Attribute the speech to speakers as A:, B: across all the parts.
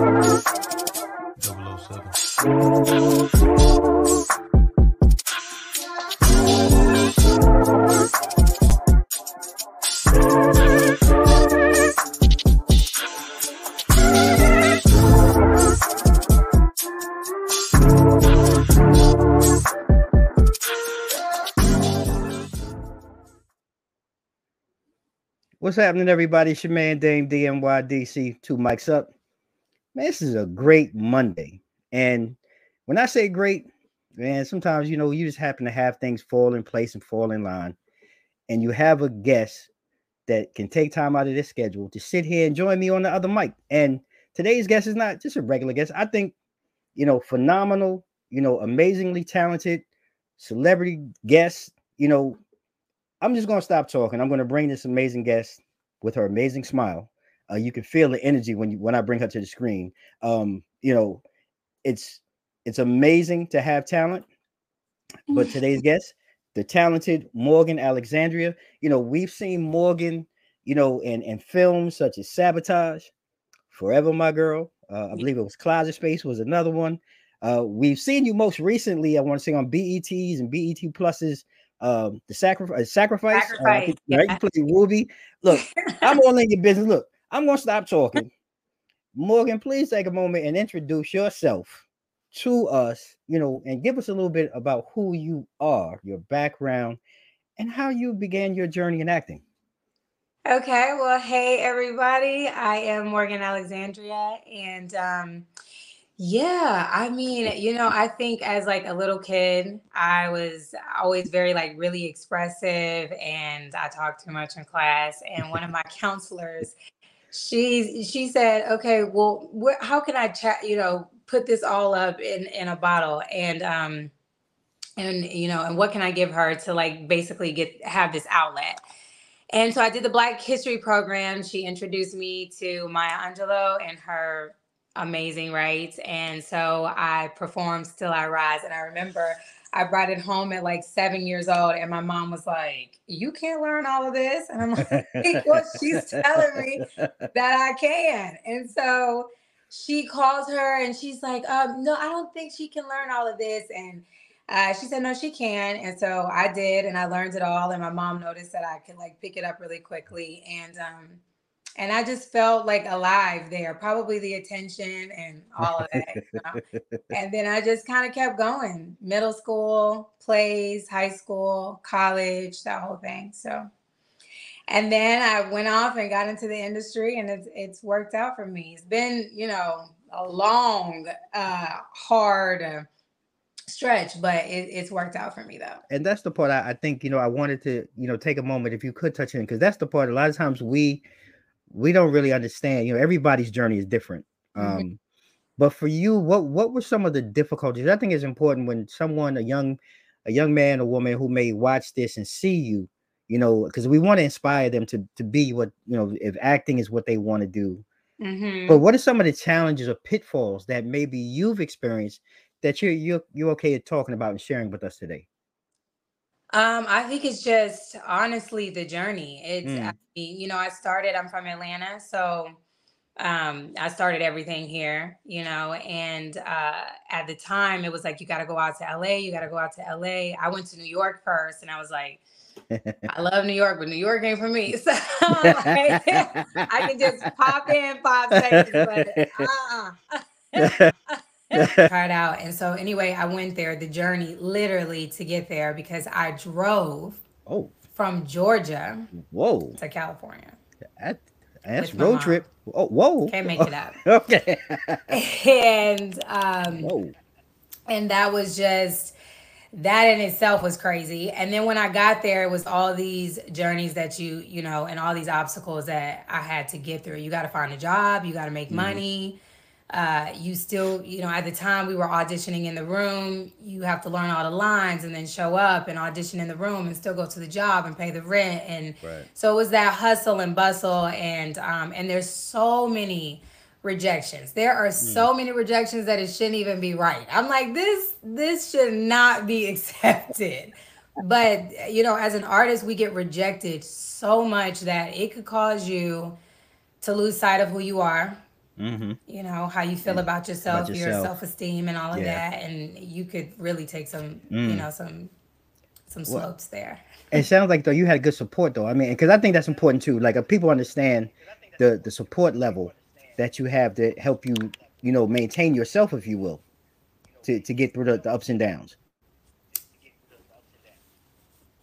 A: What's happening, everybody? It's your man Dame DNYDC, two mics up. Man, this is a great Monday. And when I say great, man, sometimes you know you just happen to have things fall in place and fall in line. And you have a guest that can take time out of their schedule to sit here and join me on the other mic. And today's guest is not just a regular guest. I think, you know, phenomenal, you know, amazingly talented celebrity guest, you know, I'm just gonna stop talking. I'm gonna bring this amazing guest with her amazing smile. Uh, you can feel the energy when you when I bring her to the screen. Um, you know, it's it's amazing to have talent, but today's guest, the talented Morgan Alexandria. You know, we've seen Morgan, you know, in in films such as Sabotage, Forever My Girl. Uh, I believe it was Closet Space was another one. Uh, we've seen you most recently, I want to say on BETs and BET Pluses um the sacrifice sacrifice,
B: sacrifice uh,
A: yeah. right? You play Ruby. Look, I'm all in your business. Look, I'm gonna stop talking. Morgan, please take a moment and introduce yourself to us, you know, and give us a little bit about who you are, your background, and how you began your journey in acting.
B: Okay, well, hey everybody. I am Morgan Alexandria and um yeah, I mean, you know, I think as like a little kid, I was always very like really expressive and I talked too much in class. And one of my counselors, she she said, "Okay, well, wh- how can I chat, you know, put this all up in in a bottle and um and you know, and what can I give her to like basically get have this outlet?" And so I did the Black History program. She introduced me to Maya Angelou and her amazing, rights. And so I performed Still I Rise. And I remember I brought it home at like seven years old, and my mom was like, You can't learn all of this. And I'm like, Well, she's telling me that I can. And so she calls her and she's like, um, No, I don't think she can learn all of this. And uh, she said, No, she can. And so I did, and I learned it all. And my mom noticed that I could like pick it up really quickly. And, um, and I just felt like alive there, probably the attention and all of that. You know? and then I just kind of kept going middle school, plays, high school, college, that whole thing. So, and then I went off and got into the industry and it's, it's worked out for me. It's been, you know, a long, uh, hard, uh, stretch, but it, it's worked out for me though.
A: And that's the part I, I, think, you know, I wanted to, you know, take a moment if you could touch in, because that's the part a lot of times we we don't really understand. You know, everybody's journey is different. Mm-hmm. Um, but for you, what what were some of the difficulties? I think it's important when someone, a young, a young man or woman who may watch this and see you, you know, because we want to inspire them to to be what you know, if acting is what they want to do. Mm-hmm. But what are some of the challenges or pitfalls that maybe you've experienced that you're you're you're okay at talking about and sharing with us today?
B: Um, I think it's just honestly the journey. It's Mm. you know, I started, I'm from Atlanta, so um I started everything here, you know, and uh at the time it was like you got to go out to LA, you got to go out to LA. I went to New York first and I was like I love New York, but New York ain't for me. So like, I can just pop in five seconds, but uh-uh. try it out. And so anyway, I went there, the journey literally to get there because I drove
A: oh
B: from Georgia
A: whoa
B: to California.
A: That, that's road trip. Oh whoa.
B: Can't make it up.
A: okay.
B: and um whoa. and that was just that in itself was crazy. And then when I got there, it was all these journeys that you, you know, and all these obstacles that I had to get through. You got to find a job, you got to make mm-hmm. money uh, you still, you know, at the time we were auditioning in the room, you have to learn all the lines and then show up and audition in the room and still go to the job and pay the rent. And right. so it was that hustle and bustle. And um, and there's so many rejections. There are so mm. many rejections that it shouldn't even be right. I'm like, this this should not be accepted. But you know, as an artist, we get rejected so much that it could cause you to lose sight of who you are mm-hmm. you know how you feel about yourself, about yourself. your self-esteem and all of yeah. that and you could really take some mm. you know some some slopes well, there
A: it sounds like though you had good support though i mean because i think that's important too like if people understand the the support level that you have to help you you know maintain yourself if you will to to get through the, the ups and downs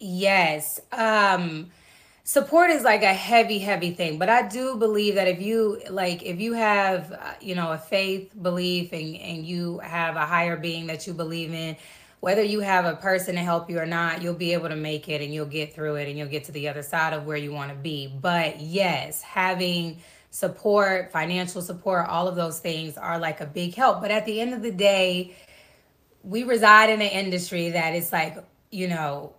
B: yes um support is like a heavy heavy thing but i do believe that if you like if you have uh, you know a faith belief and and you have a higher being that you believe in whether you have a person to help you or not you'll be able to make it and you'll get through it and you'll get to the other side of where you want to be. But yes having support financial support all of those things are like a big help. But at the end of the day we reside in an industry that is like you know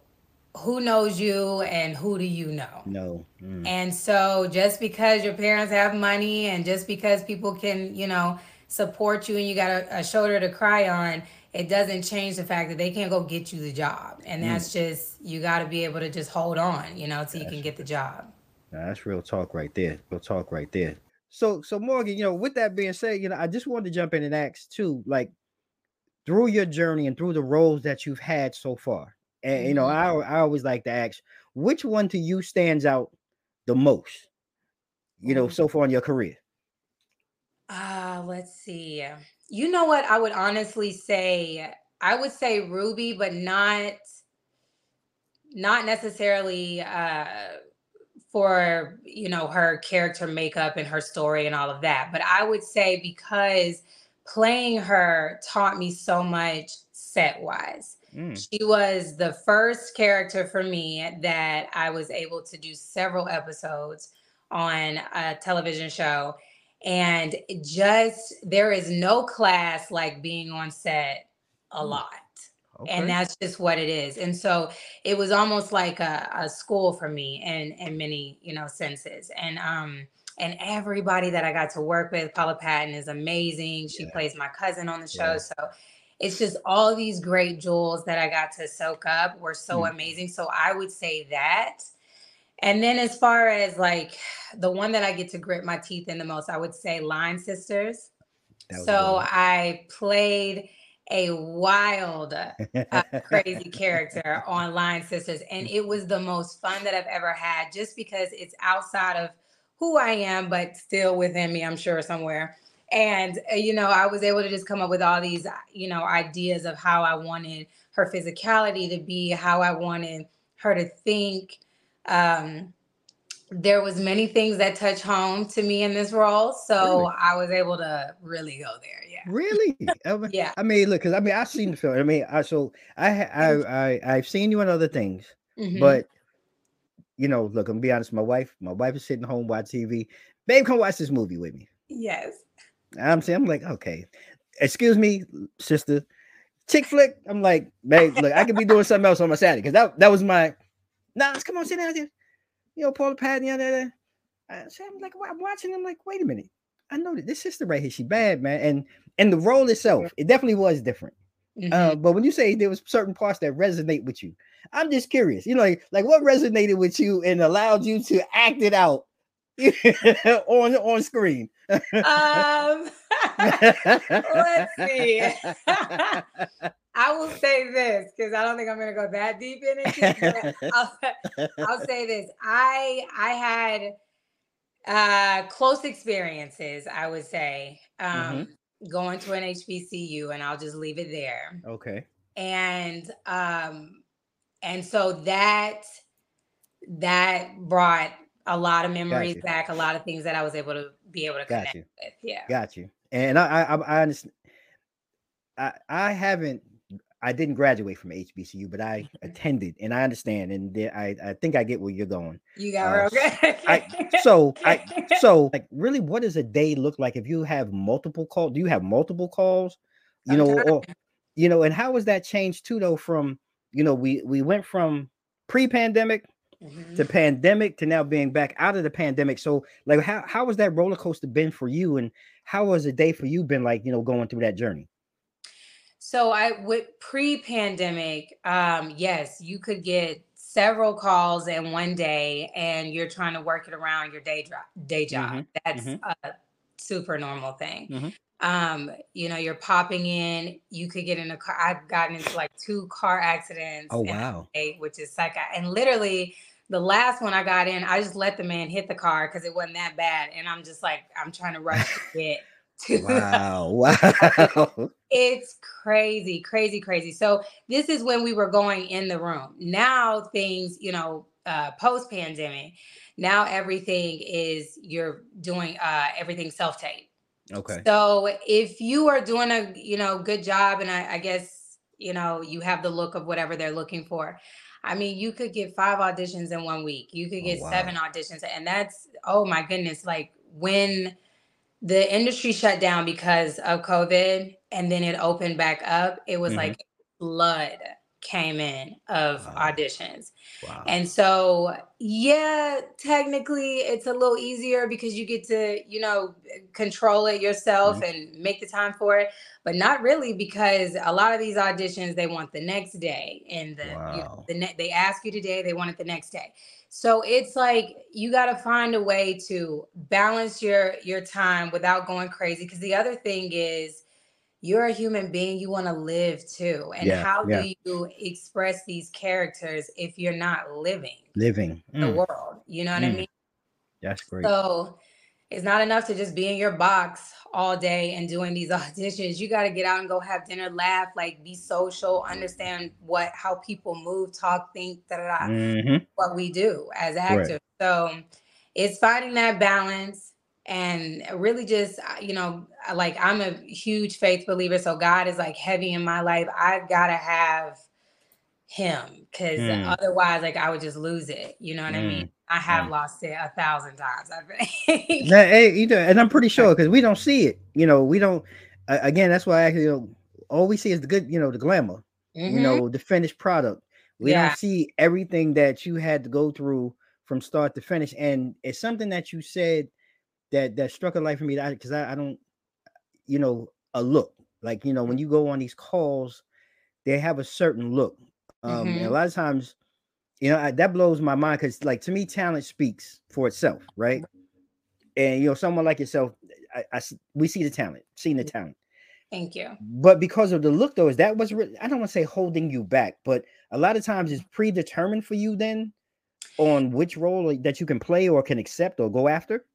B: who knows you and who do you know?
A: No. Mm.
B: And so just because your parents have money and just because people can, you know, support you and you got a, a shoulder to cry on, it doesn't change the fact that they can't go get you the job. And that's mm. just you got to be able to just hold on, you know, so you can get the job.
A: that's real talk right there. Real talk right there. So, so Morgan, you know, with that being said, you know, I just wanted to jump in and ask too, like through your journey and through the roles that you've had so far, and you know, mm-hmm. I I always like to ask which one to you stands out the most, you know, so far in your career.
B: Uh, let's see. You know what? I would honestly say I would say Ruby, but not not necessarily uh for you know her character makeup and her story and all of that. But I would say because playing her taught me so much set wise. Mm. She was the first character for me that I was able to do several episodes on a television show. And just there is no class like being on set a mm. lot. Okay. And that's just what it is. And so it was almost like a, a school for me in in many, you know, senses. And um and everybody that I got to work with, Paula Patton is amazing. She yeah. plays my cousin on the show. Yeah. So it's just all these great jewels that I got to soak up were so mm. amazing. So I would say that. And then as far as like the one that I get to grit my teeth in the most, I would say Line Sisters. So I played a wild, uh, crazy character on Line Sisters, and it was the most fun that I've ever had. Just because it's outside of who I am, but still within me, I'm sure somewhere and uh, you know i was able to just come up with all these uh, you know ideas of how i wanted her physicality to be how i wanted her to think. Um there was many things that touch home to me in this role so really? i was able to really go there yeah.
A: Really?
B: Yeah.
A: I mean look because i mean i've seen the film i mean i so i i, I i've seen you in other things mm-hmm. but you know look i'm gonna be honest my wife my wife is sitting home watching tv babe come watch this movie with me.
B: Yes
A: I'm saying, I'm like, okay, excuse me, sister, chick flick. I'm like, babe, look, I could be doing something else on my Saturday because that, that was my, nah, come on, sit down here. You know, Paula Patton, yeah. So I'm like, I'm watching. I'm like, wait a minute. I know that this sister right here, she bad, man. And and the role itself, it definitely was different. Mm-hmm. Uh, but when you say there was certain parts that resonate with you, I'm just curious. You know, like, like what resonated with you and allowed you to act it out on on screen? um,
B: let's see. I will say this because I don't think I'm going to go that deep in it. I'll, I'll, say this: I I had uh, close experiences. I would say um, mm-hmm. going to an HBCU, and I'll just leave it there.
A: Okay.
B: And um, and so that that brought a lot of memories back, a lot of things that I was able to be able to Got connect
A: you.
B: with. Yeah.
A: Got you. And I I I understand. I I haven't I didn't graduate from HBCU, but I mm-hmm. attended and I understand and I I think I get where you're going.
B: You got uh, real
A: good. I, so I so like really what does a day look like if you have multiple calls? Do you have multiple calls? You know, or you know, and how has that changed too though from you know we we went from pre-pandemic mm-hmm. to pandemic to now being back out of the pandemic. So, like, how how was that roller coaster been for you, and how was a day for you been like, you know, going through that journey?
B: So, I with pre-pandemic, um, yes, you could get several calls in one day, and you're trying to work it around your day job. Day job. Mm-hmm. That's mm-hmm. Uh, super normal thing. Mm-hmm. Um, you know, you're popping in, you could get in a car. I've gotten into like two car accidents.
A: Oh wow.
B: Day, which is like and literally the last one I got in, I just let the man hit the car because it wasn't that bad. And I'm just like, I'm trying to rush to get to
A: Wow. wow.
B: it's crazy, crazy, crazy. So this is when we were going in the room. Now things, you know, uh, post pandemic, now everything is you're doing uh, everything self tape.
A: Okay.
B: So if you are doing a you know good job, and I, I guess you know you have the look of whatever they're looking for. I mean, you could get five auditions in one week. You could oh, get oh, wow. seven auditions, and that's oh my goodness! Like when the industry shut down because of COVID, and then it opened back up, it was mm-hmm. like blood came in of wow. auditions. Wow. And so, yeah, technically it's a little easier because you get to, you know, control it yourself mm-hmm. and make the time for it, but not really because a lot of these auditions they want the next day and the, wow. you know, the ne- they ask you today, they want it the next day. So it's like you got to find a way to balance your your time without going crazy because the other thing is you're a human being you want to live too and yeah, how yeah. do you express these characters if you're not living
A: living
B: mm. the world you know what mm. i mean
A: that's great
B: so it's not enough to just be in your box all day and doing these auditions you got to get out and go have dinner laugh like be social understand what how people move talk think da, da, da, mm-hmm. what we do as actors right. so it's finding that balance and really just you know like i'm a huge faith believer so god is like heavy in my life i've got to have him because mm. otherwise like i would just lose it you know what mm. i mean i have mm. lost it a thousand times i think
A: hey, you know, and i'm pretty sure because we don't see it you know we don't uh, again that's why I, you know all we see is the good you know the glamour mm-hmm. you know the finished product we yeah. don't see everything that you had to go through from start to finish and it's something that you said that that struck a light for me because I, I, I don't you know a look like you know when you go on these calls they have a certain look um mm-hmm. and a lot of times you know I, that blows my mind because like to me talent speaks for itself right? And you know someone like yourself I, I we see the talent seeing the talent.
B: Thank you.
A: But because of the look though is that was really, i don't want to say holding you back but a lot of times it's predetermined for you then on which role that you can play or can accept or go after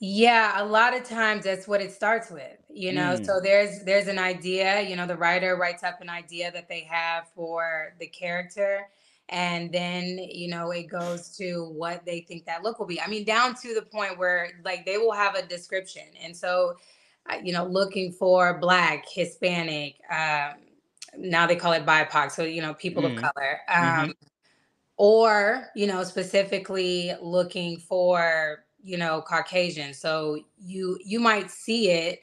B: yeah, a lot of times that's what it starts with, you know. Mm. So there's there's an idea, you know, the writer writes up an idea that they have for the character and then, you know, it goes to what they think that look will be. I mean, down to the point where like they will have a description. And so you know, looking for black, Hispanic, um now they call it BIPOC, so you know, people mm. of color. Um mm-hmm. or, you know, specifically looking for you know caucasian. So you you might see it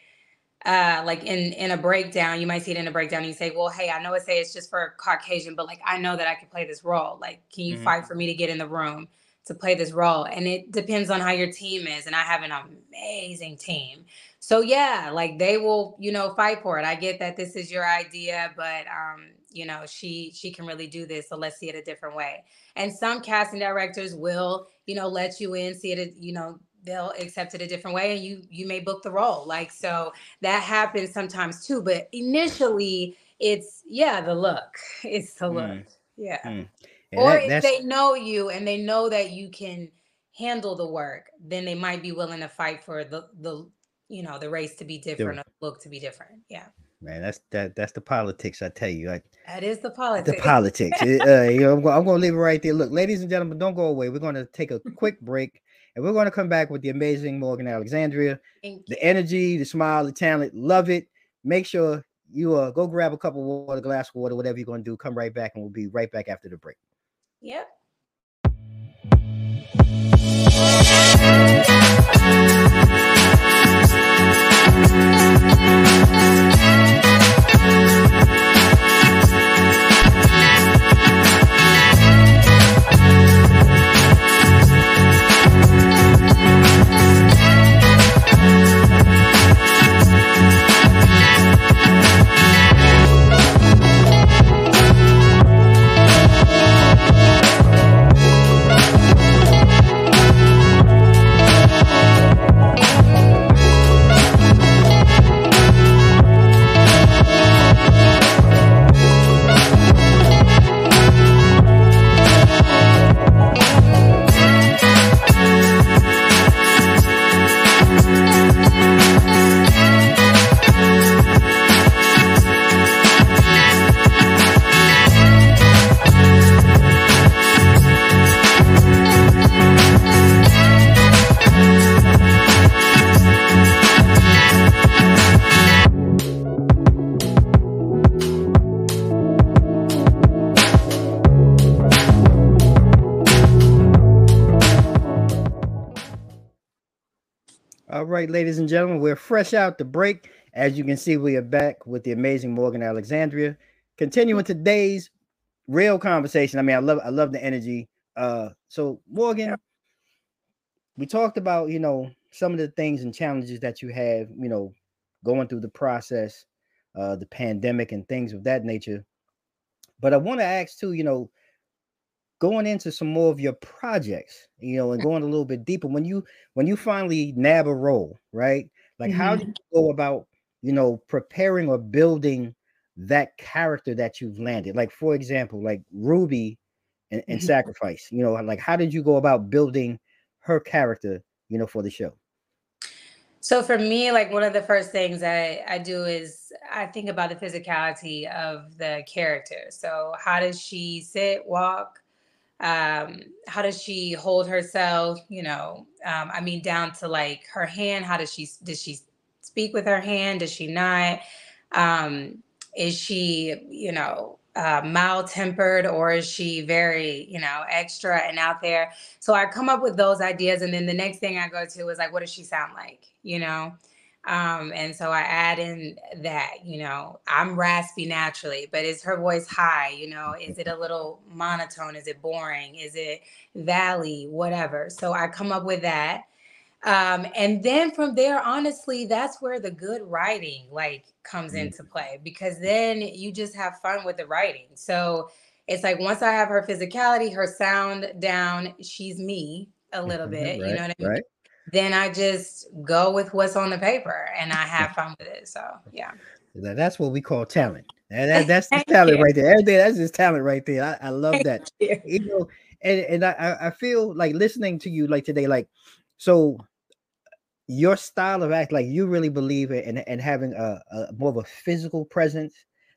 B: uh like in in a breakdown. You might see it in a breakdown. And you say well hey i know it say it's just for caucasian but like i know that i can play this role. Like can you mm-hmm. fight for me to get in the room to play this role? And it depends on how your team is and i have an amazing team. So yeah like they will you know fight for it. I get that this is your idea but um you know she she can really do this so let's see it a different way and some casting directors will you know let you in see it you know they'll accept it a different way and you you may book the role like so that happens sometimes too but initially it's yeah the look it's the look mm. yeah mm. or that, if they know you and they know that you can handle the work then they might be willing to fight for the the you know the race to be different the, look to be different yeah
A: man. That's that. That's the politics. I tell you. I,
B: that is the politics.
A: The politics. it, uh, you know, I'm, I'm going to leave it right there. Look, ladies and gentlemen, don't go away. We're going to take a quick break, and we're going to come back with the amazing Morgan Alexandria. The energy, the smile, the talent. Love it. Make sure you uh go grab a cup of water, glass of water, whatever you're going to do. Come right back, and we'll be right back after the break.
B: Yep.
A: Gentlemen, we're fresh out the break. As you can see, we are back with the amazing Morgan Alexandria, continuing today's real conversation. I mean, I love I love the energy. Uh, so Morgan, we talked about you know some of the things and challenges that you have, you know, going through the process, uh, the pandemic and things of that nature. But I want to ask too, you know, going into some more of your projects, you know, and going a little bit deeper when you when you finally nab a role, right? Like, mm-hmm. how do you go about, you know, preparing or building that character that you've landed? Like, for example, like Ruby and, and mm-hmm. Sacrifice, you know, like how did you go about building her character, you know, for the show?
B: So for me, like one of the first things I, I do is I think about the physicality of the character. So how does she sit, walk, um, how does she hold herself you know um, i mean down to like her hand how does she does she speak with her hand? Does she not? Um, is she you know uh, mild tempered or is she very you know extra and out there? So i come up with those ideas and then the next thing i go to is like what does she sound like you know um, and so I add in that, you know, I'm raspy naturally, but is her voice high? You know, is it a little monotone? Is it boring? Is it valley? Whatever. So I come up with that. Um, and then from there, honestly, that's where the good writing like comes mm-hmm. into play because then you just have fun with the writing. So it's like once I have her physicality, her sound down, she's me a little mm-hmm. bit. Right, you know what I mean? Right then I just go with what's on the paper and I have fun with it. So yeah.
A: That's what we call talent. That, that's the talent you. right there. Everything that's just talent right there. I, I love Thank that. You. you. know, and, and I, I feel like listening to you like today, like so your style of act, like you really believe it and, and having a, a more of a physical presence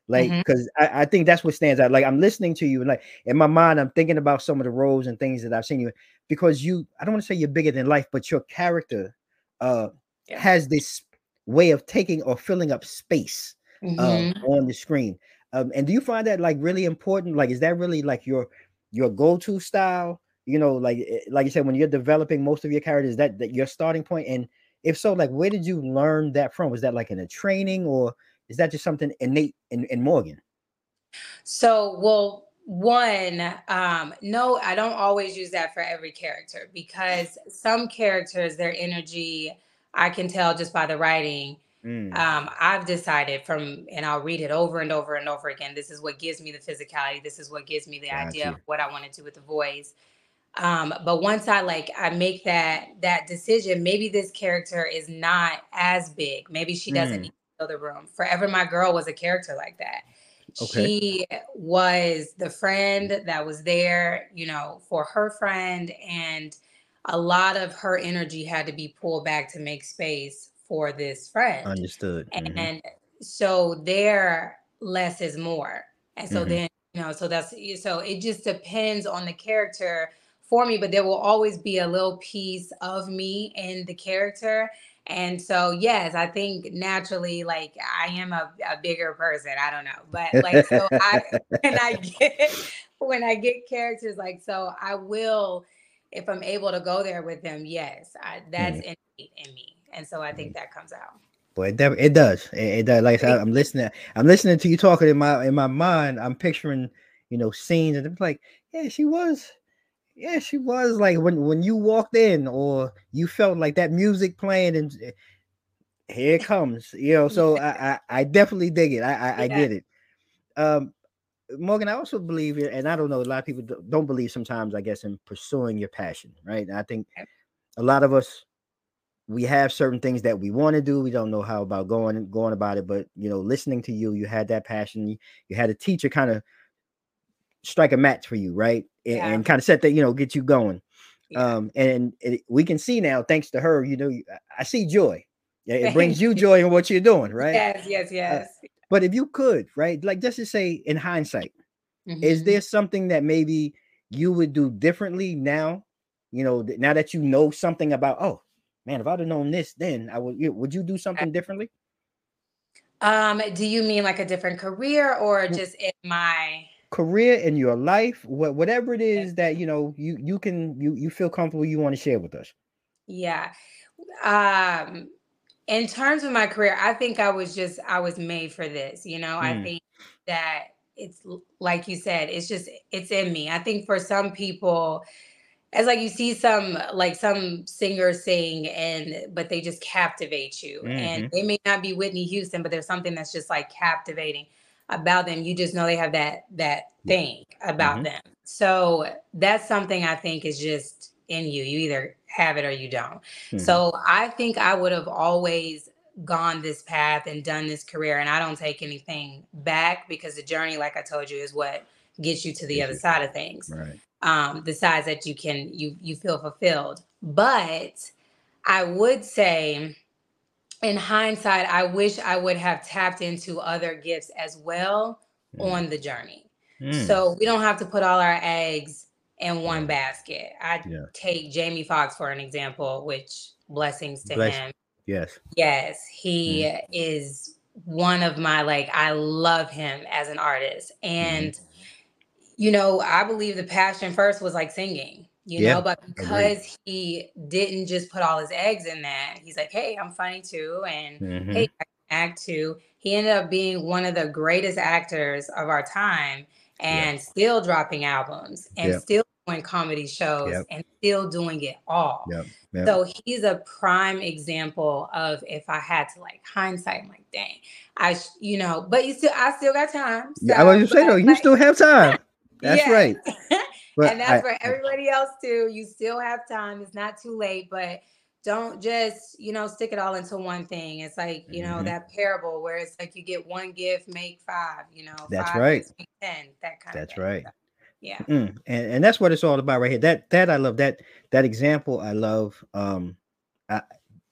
A: like because mm-hmm. I, I, think that's what stands out like i'm listening to you and like in my mind i'm thinking about some of the roles and things that i've seen you because you i don't want to say you're bigger than life but your character uh yeah. has this way of taking or filling up space um, mm-hmm. on the screen um and do you find that like really important like is that really like your your go-to style you know like eh, like you said when you're developing most of your characters that, that your starting point and if so like where did you learn that from was that like in a training or is that just something innate in, in Morgan?
B: So, well, one, um, no, I don't always use that for every character because some characters, their energy, I can tell just by the writing. Mm. Um, I've decided from, and I'll read it over and over and over again. This is what gives me the physicality. This is what gives me the Got idea you. of what I want to do with the voice. Um, but once I like, I make that that decision. Maybe this character is not as big. Maybe she doesn't mm. need the room. Forever My Girl was a character like that. Okay. She was the friend that was there, you know, for her friend. And a lot of her energy had to be pulled back to make space for this friend.
A: Understood.
B: Mm-hmm. And so there, less is more. And so mm-hmm. then, you know, so that's so it just depends on the character for me, but there will always be a little piece of me in the character. And so, yes, I think naturally, like I am a, a bigger person. I don't know, but like, so I when I get when I get characters like so, I will if I'm able to go there with them. Yes, I, that's mm. in, in me, and so I think mm. that comes out.
A: But it, it does. It, it does. Like I said, I'm listening. I'm listening to you talking in my in my mind. I'm picturing, you know, scenes, and it's like, yeah, she was yeah, she was like when when you walked in or you felt like that music playing and eh, here it comes, you know. So I, I, I definitely dig it. I I, I get it. Um, Morgan, I also believe and I don't know, a lot of people don't believe sometimes, I guess, in pursuing your passion, right? And I think a lot of us we have certain things that we want to do. We don't know how about going going about it, but you know, listening to you, you had that passion. You, you had a teacher kind of strike a match for you, right? And, yeah. and kind of set that, you know, get you going. Yeah. Um, and it, we can see now, thanks to her, you know, I see joy. Yeah, it brings you joy in what you're doing, right?
B: Yes, yes, uh, yes. Uh,
A: but if you could, right, like just to say, in hindsight, mm-hmm. is there something that maybe you would do differently now? You know, now that you know something about, oh man, if I'd have known this, then I would. You would you do something differently?
B: Um, do you mean like a different career or just in my
A: career in your life what whatever it is that you know you you can you you feel comfortable you want to share with us
B: yeah Um, in terms of my career, I think I was just I was made for this. You know, mm. I think that it's like you said, it's just it's in me. I think for some people, as like you see some like some singers sing and but they just captivate you, mm-hmm. and they may not be Whitney Houston, but there's something that's just like captivating about them. You just know they have that that thing about mm-hmm. them. So that's something I think is just in you. You either have it or you don't. Mm-hmm. So I think I would have always gone this path and done this career and I don't take anything back because the journey like I told you is what gets you to the other side of things.
A: Right.
B: Um the sides that you can you you feel fulfilled. But I would say in hindsight I wish I would have tapped into other gifts as well mm. on the journey. Mm. So we don't have to put all our eggs in one basket. I yeah. take Jamie Foxx for an example, which blessings to Bless- him.
A: Yes.
B: Yes, he mm. is one of my like I love him as an artist. And mm. you know, I believe the passion first was like singing, you yeah, know, but because he didn't just put all his eggs in that, he's like, "Hey, I'm funny too." And mm-hmm. "Hey, I act too." He ended up being one of the greatest actors of our time and yeah. still dropping albums and yep. still doing comedy shows yep. and still doing it all. Yep. So he's a prime example of if I had to like hindsight, I'm like, dang, I, sh- you know, but you still, I still got time.
A: So, yeah, I was just saying though, you like, still have time. That's right.
B: and that's I, for everybody else too. You still have time. It's not too late, but don't just you know stick it all into one thing it's like you know mm-hmm. that parable where it's like you get one gift make five you know
A: that's right
B: make 10 that kind
A: that's right so,
B: yeah
A: mm. and, and that's what it's all about right here that that i love that that example i love um I,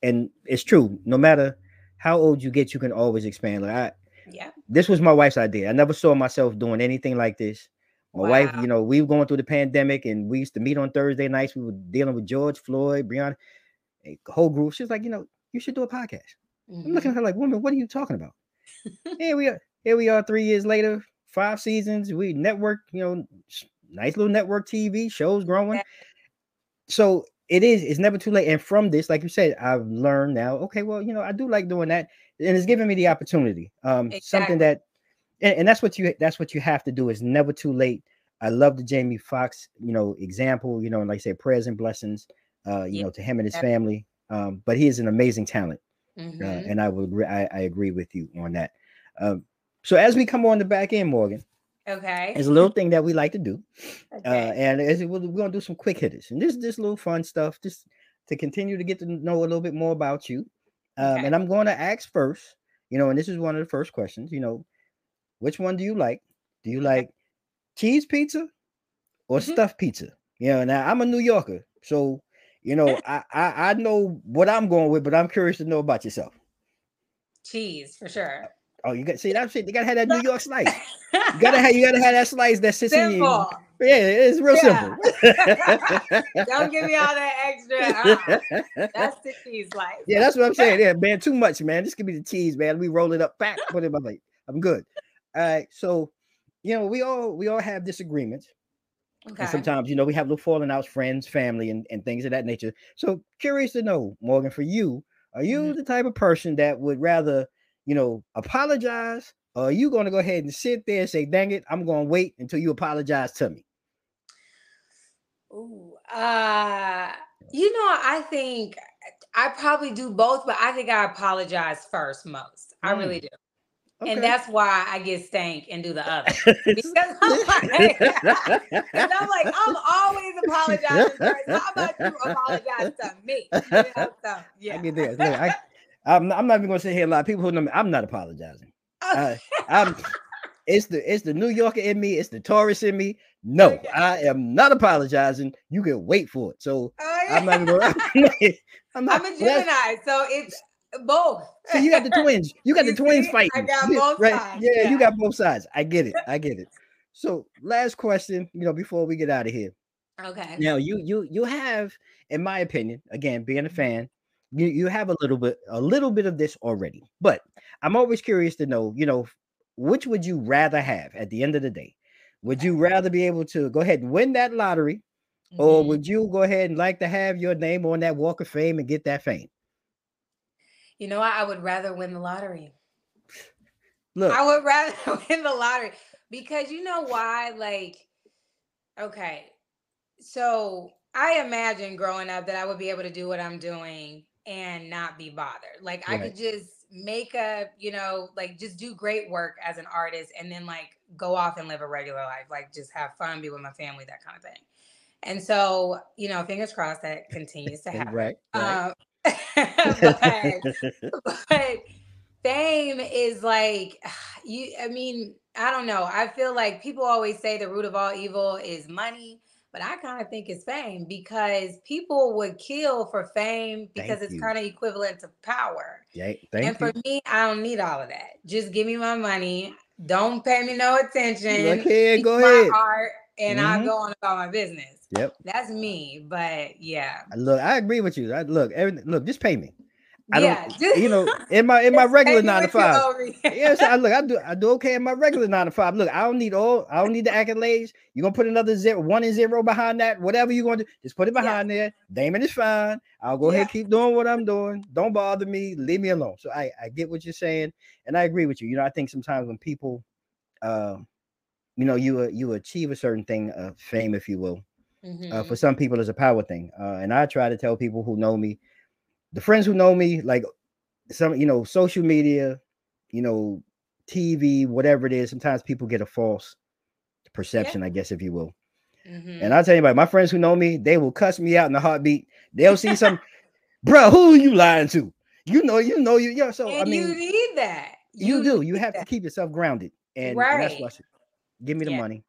A: and it's true no matter how old you get you can always expand like i
B: yeah
A: this was my wife's idea i never saw myself doing anything like this my wow. wife, you know, we were going through the pandemic and we used to meet on Thursday nights. We were dealing with George Floyd, Breonna a whole group. She's like, you know, you should do a podcast. Mm-hmm. I'm looking at her like, woman, what are you talking about? here we are. Here we are, three years later, five seasons. We network, you know, nice little network TV shows growing. So it is. It's never too late. And from this, like you said, I've learned now. Okay, well, you know, I do like doing that, and it's giving me the opportunity. Um, exactly. something that, and, and that's what you that's what you have to do. Is never too late. I love the Jamie Foxx, you know, example. You know, and like I say, prayers and blessings uh, you yeah. know, to him and his family. Um, but he is an amazing talent, uh, mm-hmm. uh, and I will agree. I, I, agree with you on that. Um, so as we come on the back end, Morgan,
B: okay,
A: there's a little thing that we like to do, uh, okay. uh, and as we're, we're gonna do some quick hitters, and this this little fun stuff, just to continue to get to know a little bit more about you. Um, okay. And I'm going to ask first, you know, and this is one of the first questions. You know, which one do you like? Do you like cheese pizza or mm-hmm. stuffed pizza? You know, now I'm a New Yorker, so you know, I, I I know what I'm going with, but I'm curious to know about yourself.
B: Cheese for sure.
A: Oh, you got see that shit. You gotta have that New York slice. You gotta have you gotta have that slice that sits simple. in you. Yeah, it's real yeah.
B: simple. Don't give me all that extra. Uh, that's the cheese slice.
A: Yeah, that's what I'm saying. Yeah, man, too much, man. Just give me the cheese, man. We roll it up, back, put it in my plate. I'm good. All right, so you know, we all we all have disagreements. Okay. And sometimes, you know, we have little falling outs, friends, family, and, and things of that nature. So curious to know, Morgan, for you, are you mm-hmm. the type of person that would rather, you know, apologize? Or are you going to go ahead and sit there and say, dang it, I'm going to wait until you apologize to me?
B: Ooh, uh, you know, I think I probably do both, but I think I apologize first most. I really mm. do. Okay. And that's why I get stank and do the other. because I'm like, I'm like, I'm always apologizing first. How about you apologize to me? You know? so, yeah. I get
A: this. Look, I, I'm, I'm not even gonna say here a lot of people who know me. I'm not apologizing. Uh, I'm it's the it's the New Yorker in me, it's the Taurus in me. No, okay. I am not apologizing. You can wait for it. So oh, yeah. I'm not even going.
B: I'm, not, I'm a Gemini, so it's both.
A: So you got the twins. You got you the twins see? fighting. I
B: got both right?
A: sides. Yeah, yeah, you got both sides. I get it. I get it. So last question, you know, before we get out of here.
B: Okay.
A: Now you you you have, in my opinion, again, being a fan, you, you have a little bit a little bit of this already. But I'm always curious to know, you know, which would you rather have at the end of the day? Would you rather be able to go ahead and win that lottery mm-hmm. or would you go ahead and like to have your name on that Walk of Fame and get that fame?
B: You know, I would rather win the lottery. Look, I would rather win the lottery because you know why? Like, okay, so I imagine growing up that I would be able to do what I'm doing and not be bothered. Like, right. I could just make a, you know, like just do great work as an artist and then like go off and live a regular life, like just have fun, be with my family, that kind of thing. And so, you know, fingers crossed that continues to happen. right. right. Um, but, but fame is like you i mean i don't know i feel like people always say the root of all evil is money but i kind of think it's fame because people would kill for fame because thank it's kind of equivalent to power.
A: Yeah
B: thank and for you. me i don't need all of that. Just give me my money. Don't pay me no attention.
A: Look here, go ahead.
B: heart and mm-hmm. i'll go on about my business Yep. That's me, but yeah.
A: Look, I agree with you. I, look, everything, look, just pay me. I yeah, don't, just, you know, in my in my regular nine to five. yes, I look, I do I do okay in my regular nine to five. Look, I don't need all, I don't need the accolades. You're gonna put another zero, one and zero behind that, whatever you're gonna do, just put it behind yeah. there. Damon is fine. I'll go yeah. ahead, keep doing what I'm doing. Don't bother me, leave me alone. So I, I get what you're saying, and I agree with you. You know, I think sometimes when people uh, you know, you uh, you achieve a certain thing of fame, if you will. Mm-hmm. Uh, for some people, it's a power thing. Uh, and I try to tell people who know me the friends who know me, like some, you know, social media, you know, TV, whatever it is, sometimes people get a false perception, yeah. I guess, if you will. Mm-hmm. And I'll tell you about my friends who know me, they will cuss me out in a heartbeat. They'll see some, bro, who are you lying to? You know, you know, you, yeah. So
B: and
A: I mean,
B: you need that.
A: You, you do. You have that. to keep yourself grounded, and, right. and that's what I said. Give me the yeah. money.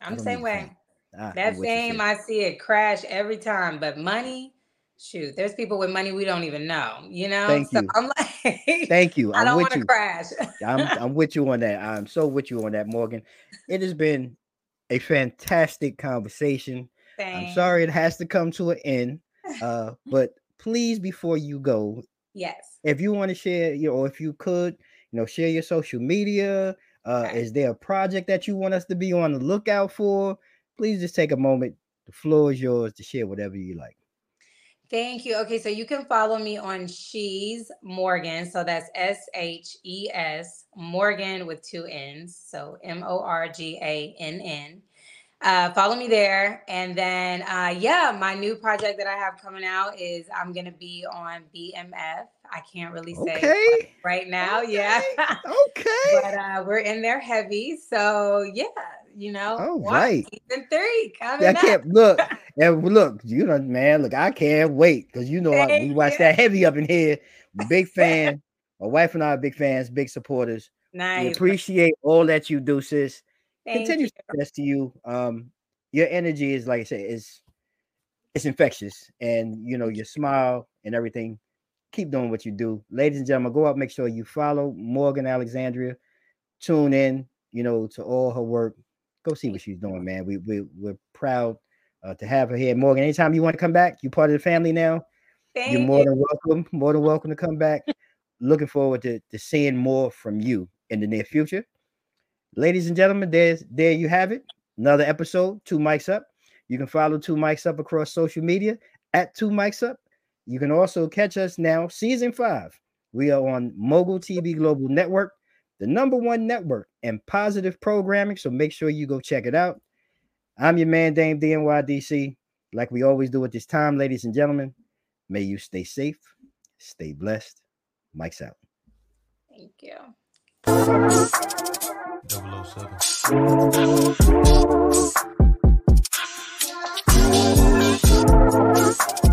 B: I'm the same way. That fame, I see it crash every time, but money, shoot, there's people with money we don't even know, you know.
A: Thank so you.
B: I'm like,
A: thank you.
B: I'm I do not want to crash.
A: I'm I'm with you on that. I'm so with you on that, Morgan. It has been a fantastic conversation. Thanks. I'm sorry it has to come to an end. Uh, but please, before you go,
B: yes,
A: if you want to share, you know, or if you could, you know, share your social media. Uh. Is there a project that you want us to be on the lookout for? Please just take a moment. The floor is yours to share whatever you like.
B: Thank you. Okay, so you can follow me on Shes Morgan. So that's S H E S Morgan with two N's. So M O R G A N N. Uh, follow me there. And then, uh, yeah, my new project that I have coming out is I'm going to be on BMF. I can't really say okay. right now. Okay. Yeah.
A: okay.
B: but uh, we're in there heavy. So, yeah, you know.
A: All right.
B: Season three coming. I
A: can't look and look, you know, man, look, I can't wait because you know we watch that heavy up in here. Big fan. My wife and I are big fans, big supporters. Nice. We appreciate all that you do, sis. Thank Continue success to you. Um, your energy is like I said, is it's infectious, and you know your smile and everything. Keep doing what you do, ladies and gentlemen. Go out, make sure you follow Morgan Alexandria. Tune in, you know, to all her work go see what she's doing, man. We we we're proud uh, to have her here, Morgan. Anytime you want to come back, you're part of the family now. Thank you're more you. than welcome. More than welcome to come back. Looking forward to, to seeing more from you in the near future. Ladies and gentlemen, there's there you have it. Another episode, two mics up. You can follow two mics up across social media at two mics up. You can also catch us now, season five. We are on Mogul TV Global Network the number one network and positive programming. So make sure you go check it out. I'm your man, Dame DNYDC. Like we always do at this time, ladies and gentlemen, may you stay safe, stay blessed. Mics out.
B: Thank you. 007.